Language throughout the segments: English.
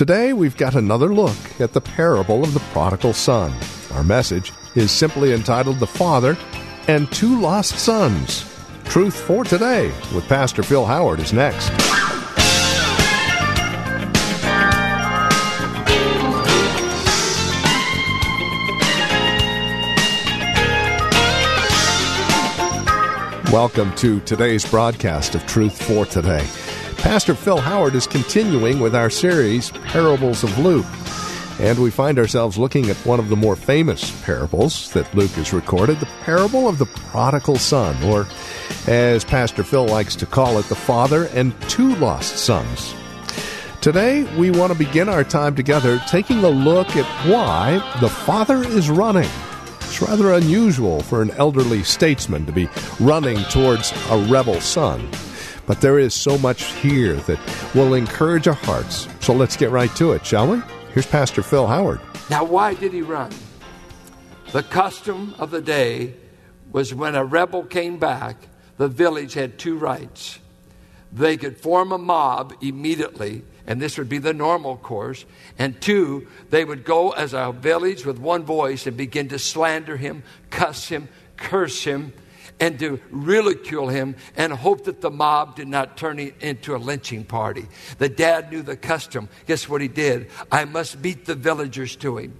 Today, we've got another look at the parable of the prodigal son. Our message is simply entitled The Father and Two Lost Sons. Truth for Today with Pastor Phil Howard is next. Welcome to today's broadcast of Truth for Today. Pastor Phil Howard is continuing with our series, Parables of Luke. And we find ourselves looking at one of the more famous parables that Luke has recorded, the parable of the prodigal son, or as Pastor Phil likes to call it, the father and two lost sons. Today, we want to begin our time together taking a look at why the father is running. It's rather unusual for an elderly statesman to be running towards a rebel son. But there is so much here that will encourage our hearts. So let's get right to it, shall we? Here's Pastor Phil Howard. Now, why did he run? The custom of the day was when a rebel came back, the village had two rights. They could form a mob immediately, and this would be the normal course. And two, they would go as a village with one voice and begin to slander him, cuss him, curse him, and to ridicule him and hope that the mob did not turn it into a lynching party. The dad knew the custom. Guess what he did? I must beat the villagers to him.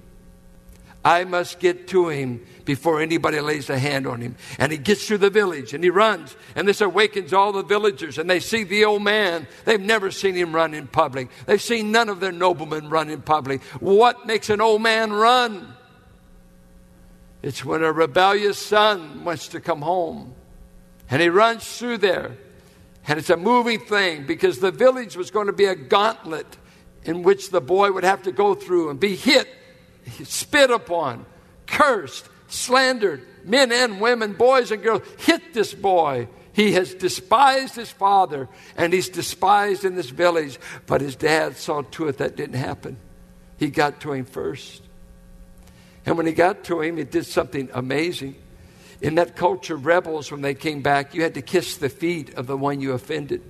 I must get to him before anybody lays a hand on him. And he gets through the village and he runs. And this awakens all the villagers. And they see the old man. They've never seen him run in public. They've seen none of their noblemen run in public. What makes an old man run? It's when a rebellious son wants to come home. And he runs through there. And it's a moving thing because the village was going to be a gauntlet in which the boy would have to go through and be hit, spit upon, cursed, slandered. Men and women, boys and girls, hit this boy. He has despised his father and he's despised in this village. But his dad saw to it that didn't happen. He got to him first. And when he got to him, he did something amazing. In that culture, rebels, when they came back, you had to kiss the feet of the one you offended.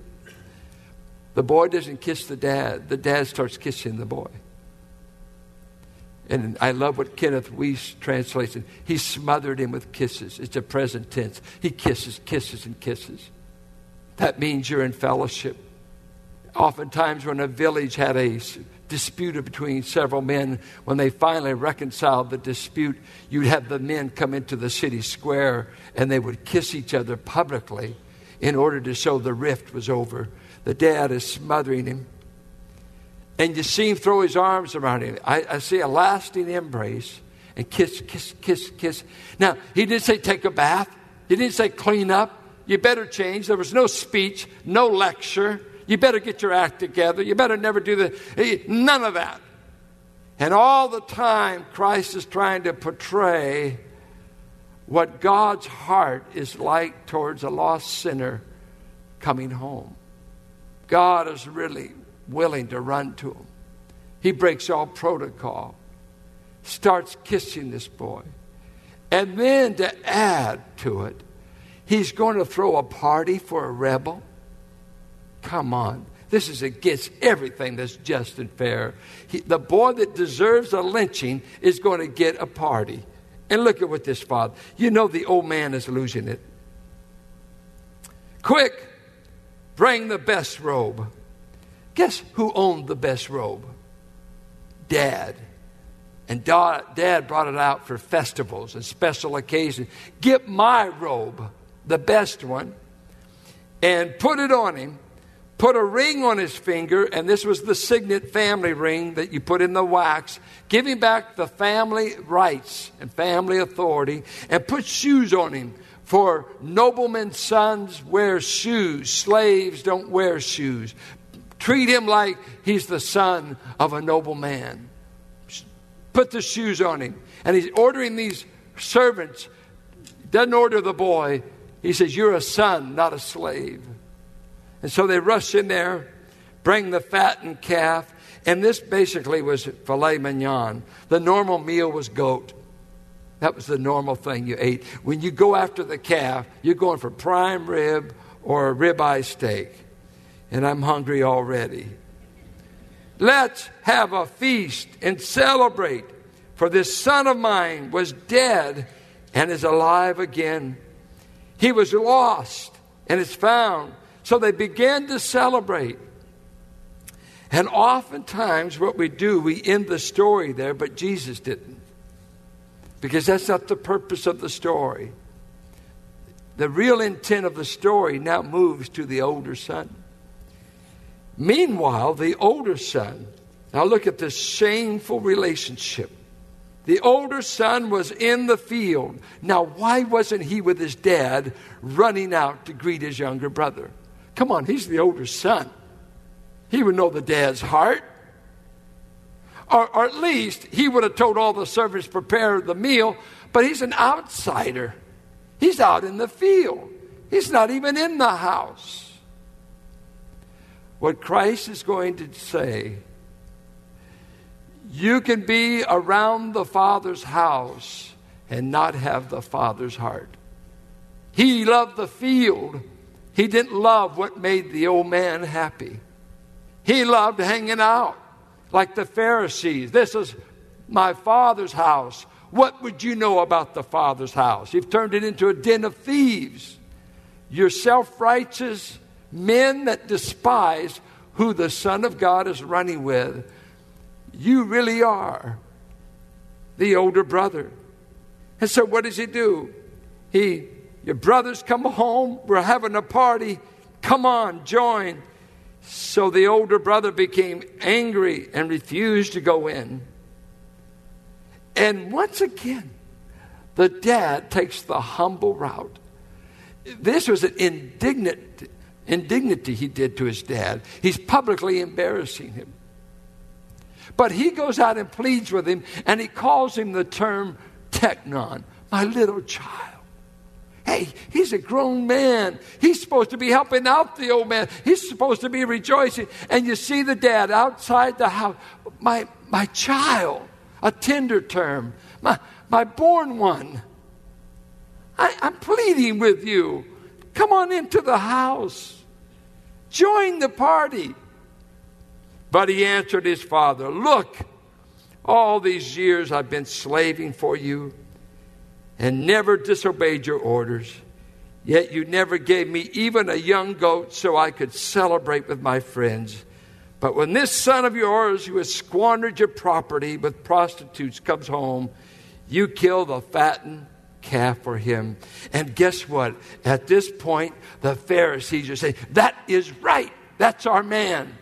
The boy doesn't kiss the dad, the dad starts kissing the boy. And I love what Kenneth Wuest translates it. He smothered him with kisses. It's a present tense. He kisses, kisses, and kisses. That means you're in fellowship. Oftentimes, when a village had a dispute between several men, when they finally reconciled the dispute, you'd have the men come into the city square and they would kiss each other publicly in order to show the rift was over. The dad is smothering him. And you see him throw his arms around him. I, I see a lasting embrace and kiss, kiss, kiss, kiss. Now, he didn't say take a bath. He didn't say clean up. You better change. There was no speech, no lecture. You better get your act together. You better never do that. Eh, none of that. And all the time, Christ is trying to portray what God's heart is like towards a lost sinner coming home. God is really willing to run to him. He breaks all protocol, starts kissing this boy. And then to add to it, he's going to throw a party for a rebel. Come on. This is against everything that's just and fair. He, the boy that deserves a lynching is going to get a party. And look at what this father, you know, the old man is losing it. Quick, bring the best robe. Guess who owned the best robe? Dad. And dad brought it out for festivals and special occasions. Get my robe, the best one, and put it on him put a ring on his finger, and this was the signet family ring that you put in the wax, giving back the family rights and family authority, and put shoes on him. For noblemen's sons wear shoes, slaves don't wear shoes. Treat him like he's the son of a nobleman. Put the shoes on him. And he's ordering these servants. Doesn't order the boy. He says, You're a son, not a slave. And so they rush in there, bring the fattened calf. And this basically was filet mignon. The normal meal was goat. That was the normal thing you ate. When you go after the calf, you're going for prime rib or a ribeye steak and I'm hungry already. Let's have a feast and celebrate, for this son of mine was dead and is alive again. He was lost and is found. So they began to celebrate. And oftentimes, what we do, we end the story there, but Jesus didn't. Because that's not the purpose of the story. The real intent of the story now moves to the older son. Meanwhile, the older son, now look at this shameful relationship. The older son was in the field. Now, why wasn't he with his dad running out to greet his younger brother? Come on, he's the older son. He would know the dad's heart. Or, or at least he would have told all the servants prepare the meal, but he's an outsider. He's out in the field. He's not even in the house. What Christ is going to say you can be around the Father's house and not have the Father's heart. He loved the field. He didn't love what made the old man happy. He loved hanging out like the Pharisees. This is my Father's house. What would you know about the Father's house? You've turned it into a den of thieves. You're self righteous men that despise who the Son of God is running with, you really are the older brother. And so, what does he do? He, your brothers come home, we're having a party, come on, join. So the older brother became angry and refused to go in. And once again, the dad takes the humble route. This was an indignant indignity he did to his dad. He's publicly embarrassing him. But he goes out and pleads with him, and he calls him the term teknon, my little child. Hey, he's a grown man. He's supposed to be helping out the old man. He's supposed to be rejoicing. And you see the dad outside the house. My, my child, a tender term, my, my born one. I, I'm pleading with you. Come on into the house. Join the party. But he answered his father, Look, all these years I've been slaving for you and never disobeyed your orders. Yet you never gave me even a young goat so I could celebrate with my friends. But when this son of yours who has squandered your property with prostitutes comes home, you kill the fattened calf for him. And guess what? At this point, the Pharisees are saying, That is right. That's our man.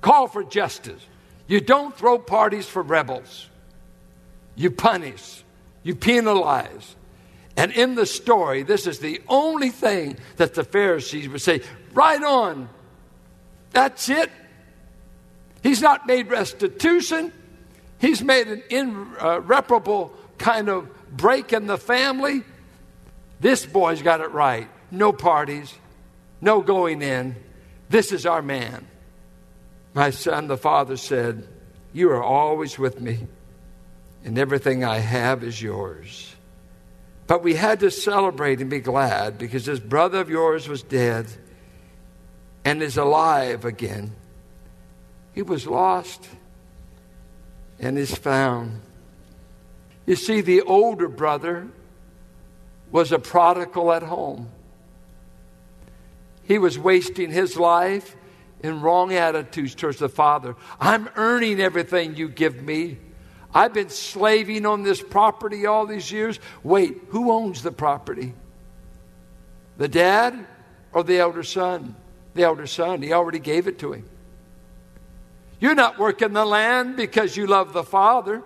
Call for justice. You don't throw parties for rebels, you punish, you penalize. And in the story, this is the only thing that the Pharisees would say, Right on. That's it. He's not made restitution. He's made an irreparable kind of break in the family. This boy's got it right. No parties, no going in. This is our man. My son, the father said, You are always with me, and everything I have is yours. But we had to celebrate and be glad because this brother of yours was dead and is alive again. He was lost and is found. You see, the older brother was a prodigal at home. He was wasting his life in wrong attitudes towards the father. I'm earning everything you give me. I've been slaving on this property all these years. Wait, who owns the property? The dad or the elder son? The elder son. He already gave it to him. You're not working the land because you love the Father.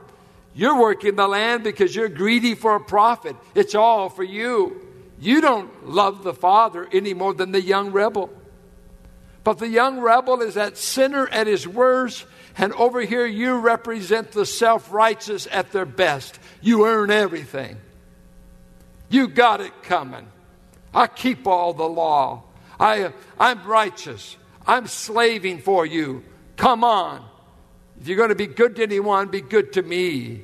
You're working the land because you're greedy for a profit. It's all for you. You don't love the Father any more than the young rebel. But the young rebel is that sinner at his worst, and over here you represent the self righteous at their best. You earn everything. You got it coming. I keep all the law. I, I'm righteous. I'm slaving for you. Come on. If you're going to be good to anyone, be good to me.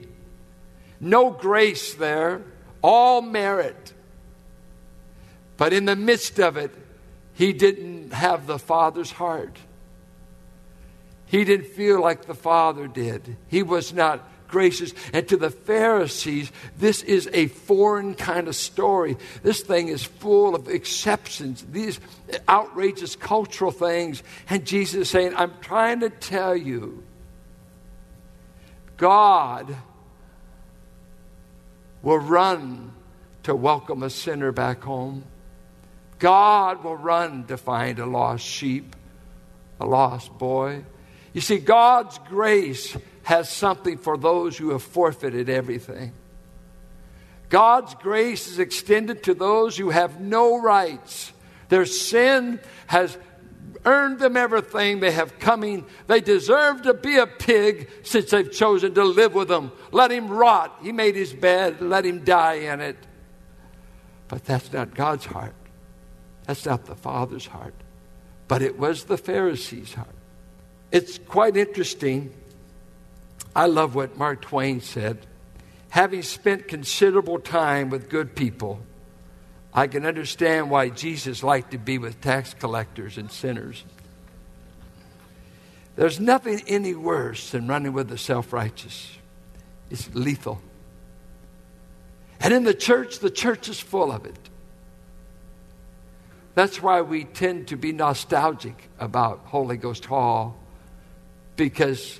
No grace there, all merit. But in the midst of it, he didn't have the Father's heart. He didn't feel like the Father did. He was not gracious. And to the Pharisees, this is a foreign kind of story. This thing is full of exceptions, these outrageous cultural things. And Jesus is saying, I'm trying to tell you, God will run to welcome a sinner back home. God will run to find a lost sheep, a lost boy. You see, God's grace has something for those who have forfeited everything. God's grace is extended to those who have no rights. Their sin has earned them everything they have coming. They deserve to be a pig since they've chosen to live with him. Let him rot. He made his bed, let him die in it. But that's not God's heart. That's not the Father's heart. But it was the Pharisees' heart. It's quite interesting. I love what Mark Twain said. Having spent considerable time with good people, I can understand why Jesus liked to be with tax collectors and sinners. There's nothing any worse than running with the self righteous, it's lethal. And in the church, the church is full of it. That's why we tend to be nostalgic about Holy Ghost Hall because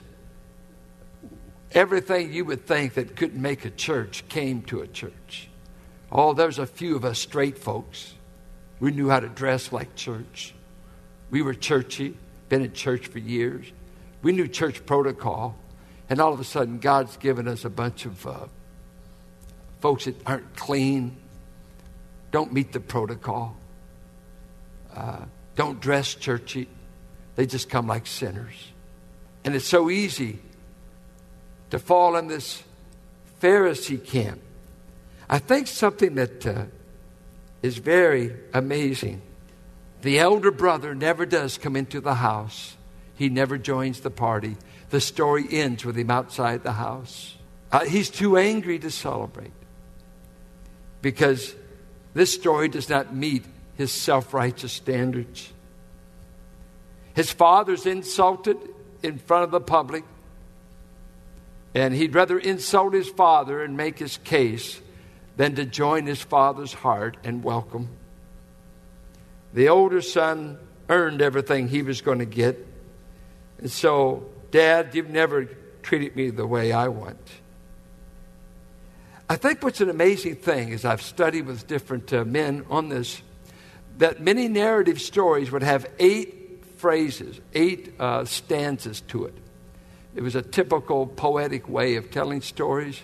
everything you would think that couldn't make a church came to a church. Oh, there's a few of us straight folks. We knew how to dress like church. We were churchy, been in church for years. We knew church protocol. And all of a sudden, God's given us a bunch of uh, folks that aren't clean, don't meet the protocol, uh, don't dress churchy. They just come like sinners. And it's so easy to fall in this Pharisee camp. I think something that uh, is very amazing. The elder brother never does come into the house, he never joins the party. The story ends with him outside the house. Uh, he's too angry to celebrate because this story does not meet his self righteous standards. His father's insulted in front of the public, and he'd rather insult his father and make his case than to join his father's heart and welcome. The older son earned everything he was going to get. And so, Dad, you've never treated me the way I want. I think what's an amazing thing is I've studied with different uh, men on this that many narrative stories would have eight phrases, eight uh, stanzas to it. It was a typical poetic way of telling stories.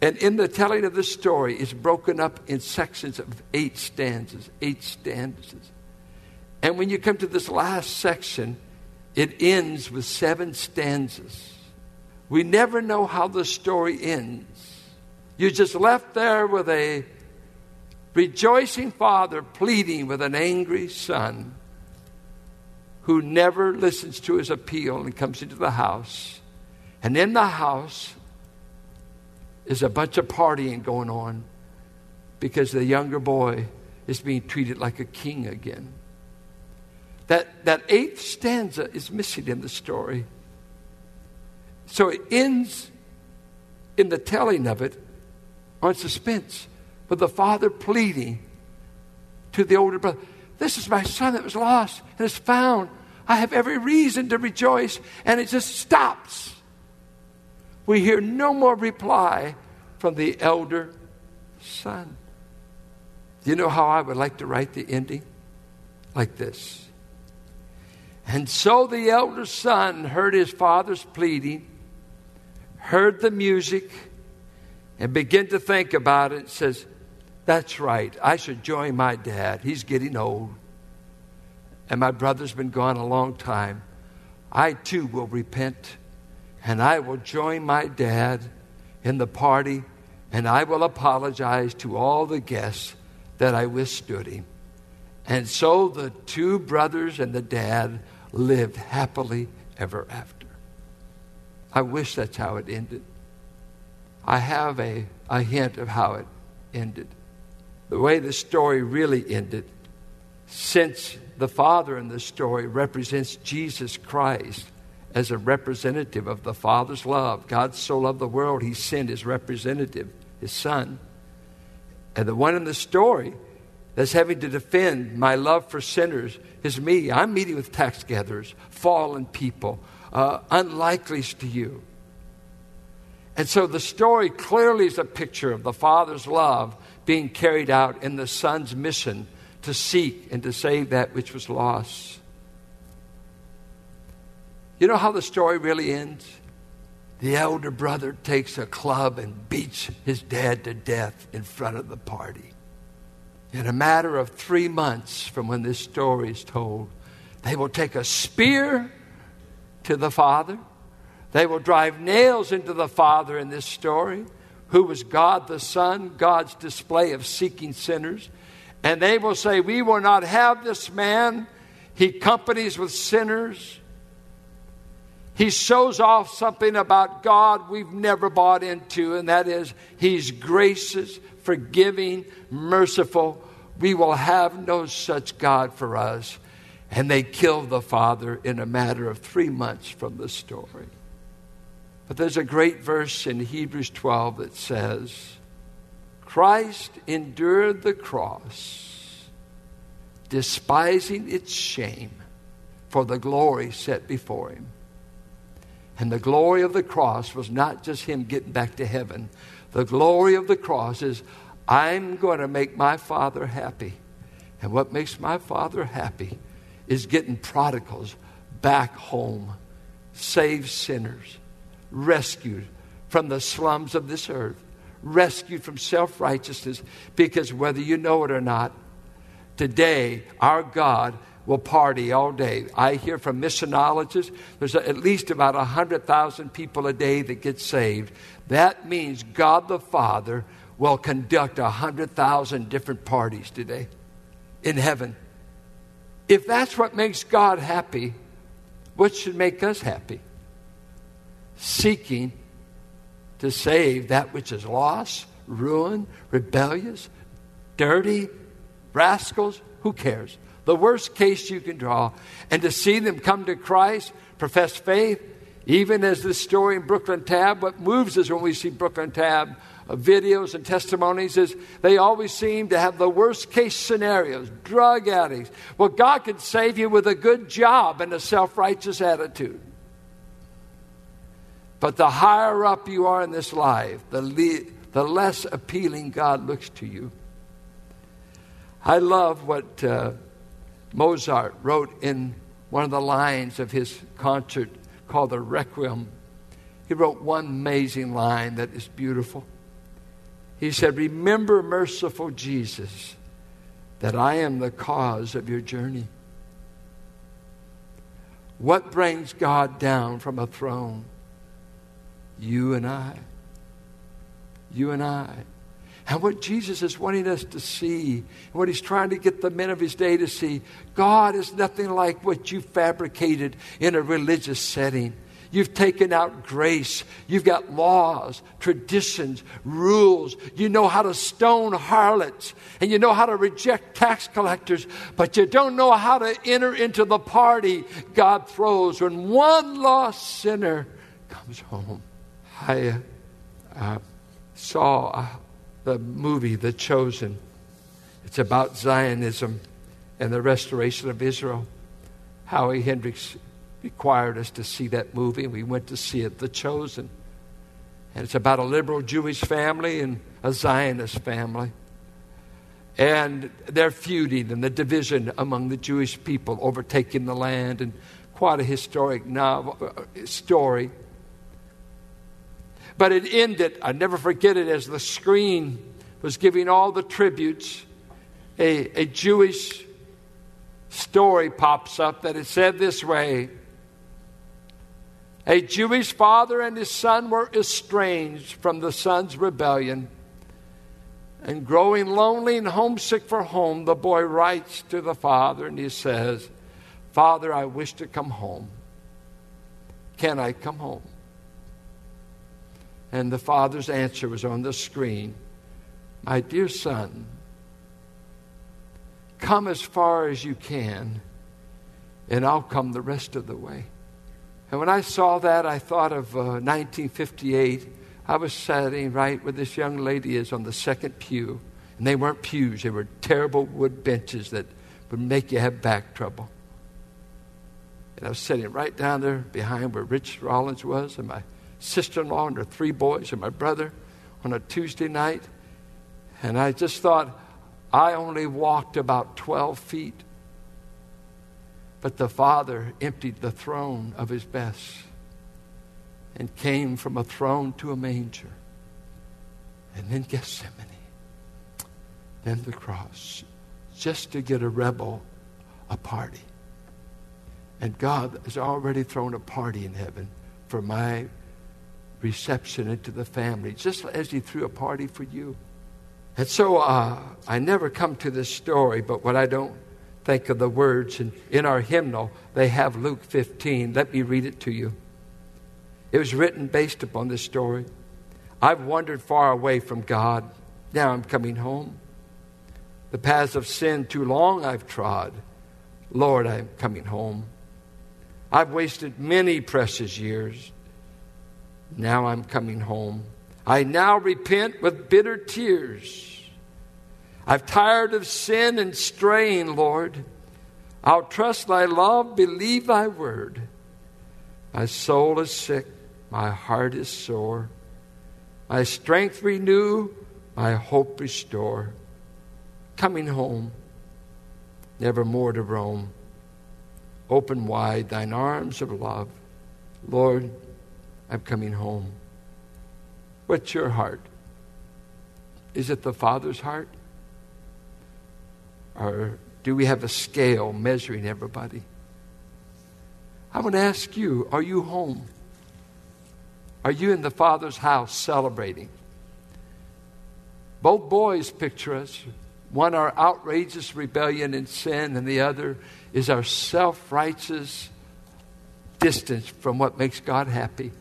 And in the telling of the story, it's broken up in sections of eight stanzas, eight stanzas. And when you come to this last section, it ends with seven stanzas. We never know how the story ends. You're just left there with a rejoicing father pleading with an angry son who never listens to his appeal and comes into the house. And in the house is a bunch of partying going on because the younger boy is being treated like a king again. That, that eighth stanza is missing in the story. So it ends in the telling of it on suspense with the father pleading to the older brother, This is my son that was lost and is found. I have every reason to rejoice. And it just stops. We hear no more reply from the elder son. You know how I would like to write the ending? Like this. And so the elder son heard his father's pleading, heard the music, and began to think about it. Says, That's right, I should join my dad. He's getting old. and my brother's been gone a long time, I too will repent and I will join my dad in the party and I will apologize to all the guests that I withstood him. And so the two brothers and the dad lived happily ever after. I wish that's how it ended. I have a, a hint of how it ended. The way the story really ended, since the father in the story represents Jesus Christ as a representative of the Father's love. God so loved the world, he sent his representative, his son. And the one in the story that's having to defend my love for sinners is me. I'm meeting with tax gatherers, fallen people, uh, unlikelies to you. And so the story clearly is a picture of the Father's love being carried out in the Son's mission to seek and to save that which was lost. You know how the story really ends? The elder brother takes a club and beats his dad to death in front of the party. In a matter of three months from when this story is told, they will take a spear to the father they will drive nails into the Father in this story, who was God the Son, God's display of seeking sinners. And they will say, We will not have this man. He companies with sinners. He shows off something about God we've never bought into, and that is He's gracious, forgiving, merciful. We will have no such God for us. And they killed the father in a matter of three months from the story. But there's a great verse in Hebrews 12 that says, Christ endured the cross, despising its shame, for the glory set before him. And the glory of the cross was not just him getting back to heaven. The glory of the cross is, I'm going to make my Father happy. And what makes my Father happy is getting prodigals back home, save sinners rescued from the slums of this earth, rescued from self righteousness, because whether you know it or not, today our God will party all day. I hear from missionologists, there's at least about 100,000 people a day that get saved. That means God the Father will conduct 100,000 different parties today in heaven. If that's what makes God happy, what should make us happy? Seeking to save that which is lost, ruined, rebellious, dirty, rascals. Who cares? The worst case you can draw. And to see them come to Christ, profess faith, even as this story in Brooklyn Tab, what moves us when we see Brooklyn Tab videos and testimonies is they always seem to have the worst case scenarios drug addicts. Well, God can save you with a good job and a self righteous attitude. But the higher up you are in this life, the, le- the less appealing God looks to you. I love what uh, Mozart wrote in one of the lines of his concert called the Requiem. He wrote one amazing line that is beautiful. He said, Remember, merciful Jesus, that I am the cause of your journey. What brings God down from a throne? You and I. You and I. And what Jesus is wanting us to see, what he's trying to get the men of his day to see, God is nothing like what you fabricated in a religious setting. You've taken out grace. You've got laws, traditions, rules. You know how to stone harlots and you know how to reject tax collectors, but you don't know how to enter into the party God throws when one lost sinner comes home. I uh, saw uh, the movie The Chosen. It's about Zionism and the restoration of Israel. Howie Hendricks required us to see that movie, and we went to see it, The Chosen. And it's about a liberal Jewish family and a Zionist family. And they're feuding and the division among the Jewish people overtaking the land, and quite a historic novel, uh, story. But it ended, I never forget it, as the screen was giving all the tributes. A, a Jewish story pops up that it said this way A Jewish father and his son were estranged from the son's rebellion. And growing lonely and homesick for home, the boy writes to the father and he says, Father, I wish to come home. Can I come home? And the father's answer was on the screen My dear son, come as far as you can, and I'll come the rest of the way. And when I saw that, I thought of uh, 1958. I was sitting right where this young lady is on the second pew. And they weren't pews, they were terrible wood benches that would make you have back trouble. And I was sitting right down there behind where Rich Rollins was, and my sister in law and her three boys, and my brother on a Tuesday night. And I just thought, I only walked about 12 feet. But the Father emptied the throne of his best and came from a throne to a manger. And then Gethsemane. Then the cross. Just to get a rebel a party. And God has already thrown a party in heaven for my reception into the family, just as He threw a party for you. And so uh, I never come to this story, but what I don't think of the words, and in our hymnal, they have Luke 15. Let me read it to you. It was written based upon this story. I've wandered far away from God. Now I'm coming home. The paths of sin too long I've trod. Lord, I'm coming home. I've wasted many precious years. Now I'm coming home. I now repent with bitter tears. I've tired of sin and straying, Lord. I'll trust thy love, believe thy word. My soul is sick, my heart is sore. My strength renew, my hope restore. Coming home, never more to roam. Open wide thine arms of love. Lord, I'm coming home. What's your heart? Is it the Father's heart? Or do we have a scale measuring everybody? I want to ask you are you home? Are you in the Father's house celebrating? Both boys picture us. One, our outrageous rebellion and sin, and the other is our self righteous distance from what makes God happy.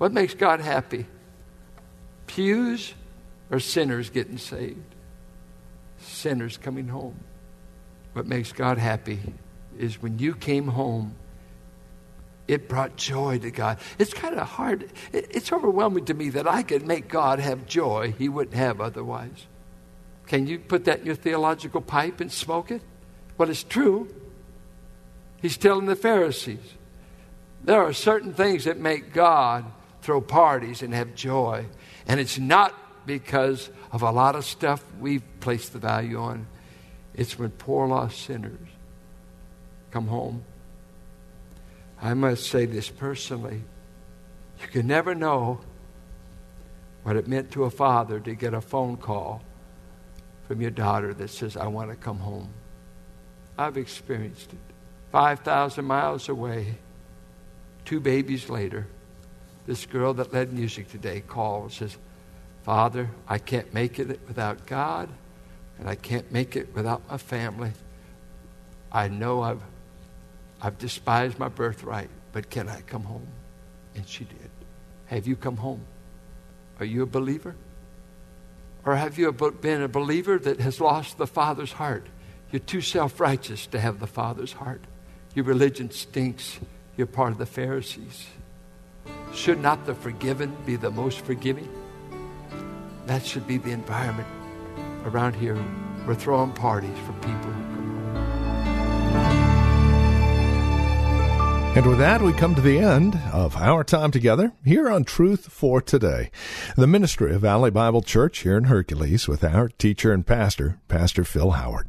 What makes God happy? Pews or sinners getting saved? Sinners coming home. What makes God happy is when you came home, it brought joy to God. It's kind of hard. It's overwhelming to me that I could make God have joy he wouldn't have otherwise. Can you put that in your theological pipe and smoke it? Well, it's true. He's telling the Pharisees there are certain things that make God throw parties and have joy. And it's not because of a lot of stuff we've placed the value on. It's when poor lost sinners come home. I must say this personally. You can never know what it meant to a father to get a phone call from your daughter that says, I want to come home. I've experienced it. 5,000 miles away, two babies later this girl that led music today called and says, Father, I can't make it without God, and I can't make it without my family. I know I've, I've despised my birthright, but can I come home? And she did. Have you come home? Are you a believer? Or have you been a believer that has lost the Father's heart? You're too self righteous to have the Father's heart. Your religion stinks. You're part of the Pharisees. Should not the forgiven be the most forgiving? That should be the environment around here. We're throwing parties for people. And with that, we come to the end of our time together here on Truth for Today, the ministry of Valley Bible Church here in Hercules with our teacher and pastor, Pastor Phil Howard.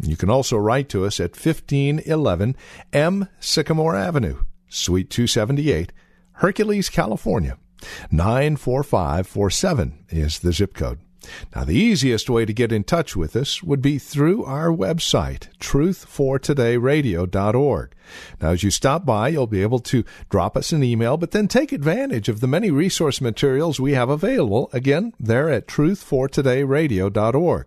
You can also write to us at 1511 M Sycamore Avenue, Suite 278, Hercules, California. 94547 is the zip code. Now, the easiest way to get in touch with us would be through our website, truthfortodayradio.org. Now, as you stop by, you'll be able to drop us an email, but then take advantage of the many resource materials we have available, again, there at truthfortodayradio.org.